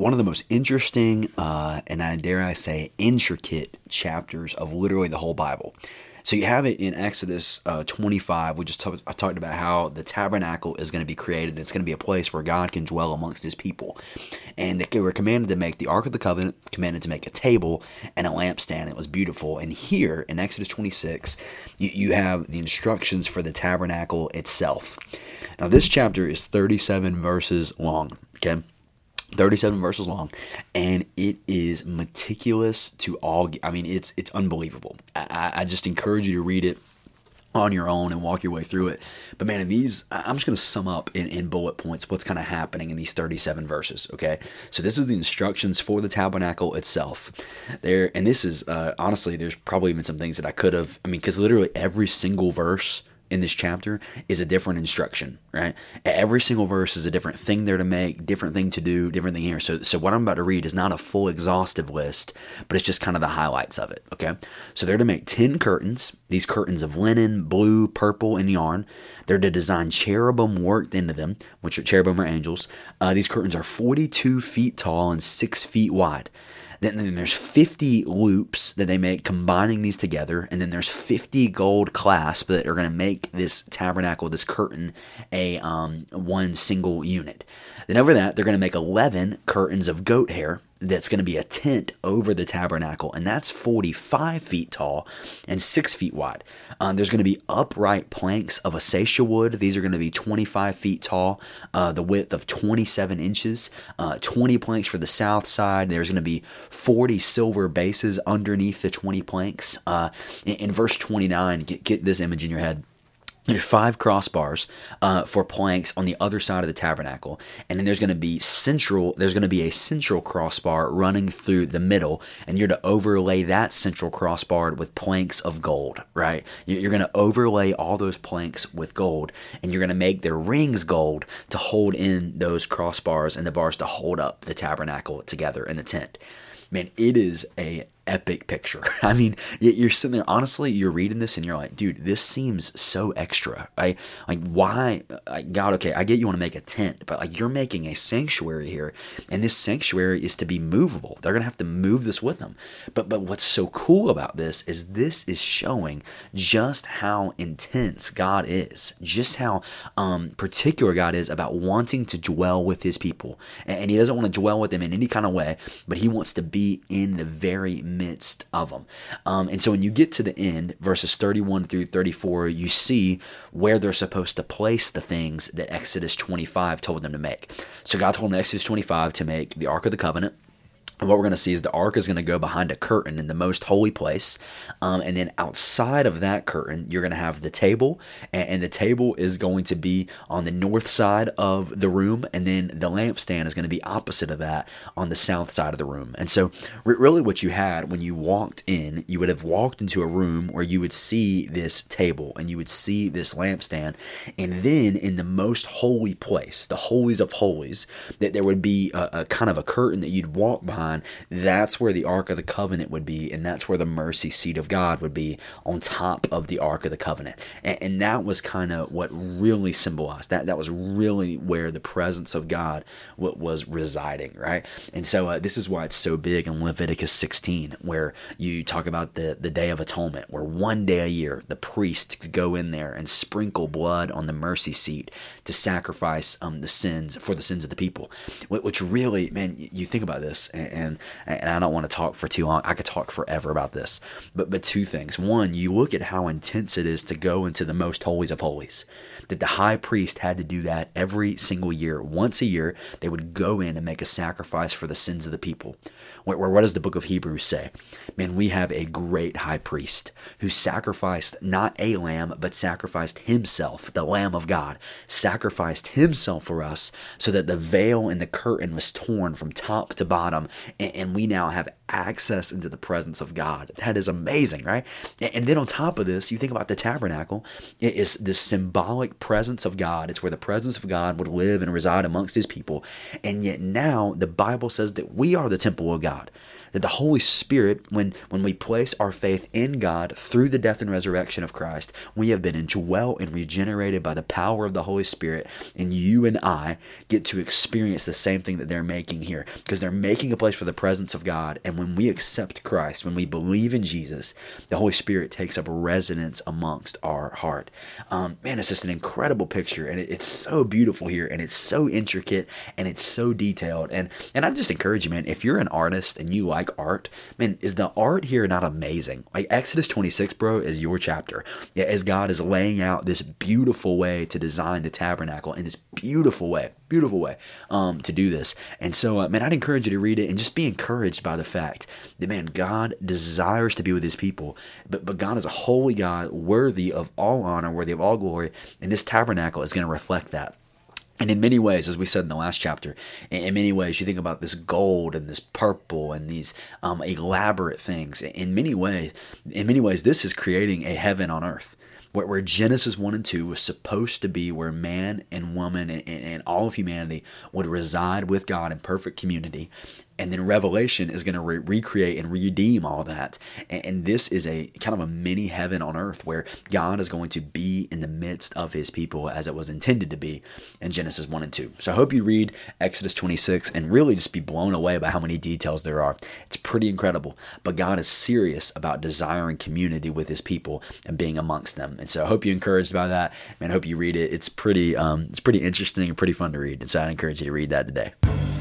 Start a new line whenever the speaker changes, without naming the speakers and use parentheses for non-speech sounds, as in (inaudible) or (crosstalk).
one of the most interesting uh, and I dare I say intricate chapters of literally the whole Bible. So you have it in Exodus uh, 25. We just t- I talked about how the tabernacle is going to be created. It's going to be a place where God can dwell amongst His people, and they were commanded to make the Ark of the Covenant, commanded to make a table and a lampstand. It was beautiful. And here in Exodus 26, you, you have the instructions for the tabernacle itself. Now this chapter is 37 verses long. Okay. 37 verses long and it is meticulous to all i mean it's it's unbelievable. I, I just encourage you to read it on your own and walk your way through it. But man in these i'm just going to sum up in, in bullet points what's kind of happening in these 37 verses okay? So this is the instructions for the tabernacle itself. There and this is uh, honestly there's probably even some things that i could have i mean because literally every single verse in this chapter is a different instruction, right? Every single verse is a different thing there to make, different thing to do, different thing here. So, so what I'm about to read is not a full exhaustive list, but it's just kind of the highlights of it, okay? So they're to make 10 curtains, these curtains of linen, blue, purple, and yarn. They're to design cherubim worked into them, which are cherubim are angels. Uh, these curtains are 42 feet tall and 6 feet wide. Then, then there's 50 loops that they make combining these together, and then there's 50 gold clasps that are going to make this tabernacle, this curtain, a um, one single unit. Then over that, they're going to make 11 curtains of goat hair that's going to be a tent over the tabernacle, and that's 45 feet tall and 6 feet wide. Um, there's going to be upright planks of acacia wood. These are going to be 25 feet tall, uh, the width of 27 inches, uh, 20 planks for the south side. There's going to be 40 silver bases underneath the 20 planks. Uh, in, in verse 29, get, get this image in your head. There's five crossbars uh, for planks on the other side of the tabernacle, and then there's going to be central. There's going to be a central crossbar running through the middle, and you're to overlay that central crossbar with planks of gold. Right? You're going to overlay all those planks with gold, and you're going to make their rings gold to hold in those crossbars and the bars to hold up the tabernacle together in the tent. Man, it is a epic picture. (laughs) I mean, you're sitting there, honestly, you're reading this and you're like, dude, this seems so extra. I like, why? God, okay, I get you want to make a tent, but like, you're making a sanctuary here, and this sanctuary is to be movable. They're gonna have to move this with them. But but what's so cool about this is this is showing just how intense God is, just how um, particular God is about wanting to dwell with His people, and, and He doesn't want to dwell with them in any kind of way, but He wants to be in the very midst of them. Um, and so when you get to the end, verses 31 through 34, you see where they're supposed to place the things that Exodus 25 told them to make. So God told them in Exodus 25 to make the Ark of the Covenant and what we're going to see is the ark is going to go behind a curtain in the most holy place. Um, and then outside of that curtain, you're going to have the table. And, and, the table is going to be on the north side of the room. And then the lampstand is going to be opposite of that on the south side of the room. And so, really, what you had when you walked in, you would have walked into a room where you would see this table and you would see this lampstand. And then in the most holy place, the holies of holies, that there would be a, a kind of a curtain that you'd walk behind that's where the Ark of the Covenant would be, and that's where the mercy seat of God would be on top of the Ark of the Covenant. And, and that was kind of what really symbolized that. That was really where the presence of God what was residing, right? And so uh, this is why it's so big in Leviticus 16, where you talk about the, the Day of Atonement, where one day a year the priest could go in there and sprinkle blood on the mercy seat to sacrifice um, the sins for the sins of the people. Which really, man, you think about this, and, and and I don't want to talk for too long. I could talk forever about this. But but two things. One, you look at how intense it is to go into the most holies of holies. That the high priest had to do that every single year. Once a year, they would go in and make a sacrifice for the sins of the people. Where, where what does the book of Hebrews say? Man, we have a great high priest who sacrificed not a lamb, but sacrificed himself, the Lamb of God, sacrificed himself for us so that the veil and the curtain was torn from top to bottom and, we now have access into the presence of God. That is amazing, right? And then on top of this, you think about the tabernacle, it is this symbolic presence of God. It's where the presence of God would live and reside amongst his people. And yet now the Bible says that we are the temple of God that the Holy Spirit, when, when we place our faith in God through the death and resurrection of Christ, we have been indwelt and regenerated by the power of the Holy Spirit. And you and I get to experience the same thing that they're making here because they're making a place for the presence of God. And when we accept Christ, when we believe in Jesus, the Holy Spirit takes up residence amongst our heart. Um, man, it's just an incredible picture. And it, it's so beautiful here. And it's so intricate and it's so detailed. And, and I just encourage you, man, if you're an artist and you like like art, man, is the art here not amazing? Like Exodus 26, bro, is your chapter. Yeah, as God is laying out this beautiful way to design the tabernacle in this beautiful way, beautiful way um, to do this. And so, uh, man, I'd encourage you to read it and just be encouraged by the fact that, man, God desires to be with his people, but, but God is a holy God, worthy of all honor, worthy of all glory, and this tabernacle is going to reflect that. And in many ways, as we said in the last chapter, in many ways, you think about this gold and this purple and these um, elaborate things. In many ways, in many ways, this is creating a heaven on earth where, where Genesis 1 and 2 was supposed to be where man and woman and, and all of humanity would reside with God in perfect community. And then Revelation is going to re- recreate and redeem all that. And, and, this is a kind of a mini heaven on earth where God is going to be in the midst of his people as it was intended to be in Genesis 1 and 2. So I hope you read Exodus 26 and really just be blown away by how many details there are. It's pretty incredible. But God is serious about desiring community with his people and being amongst them. And so I hope you're encouraged by that. And I hope you read it. It's pretty um, it's pretty interesting and pretty fun to read. And so I encourage you to read that today.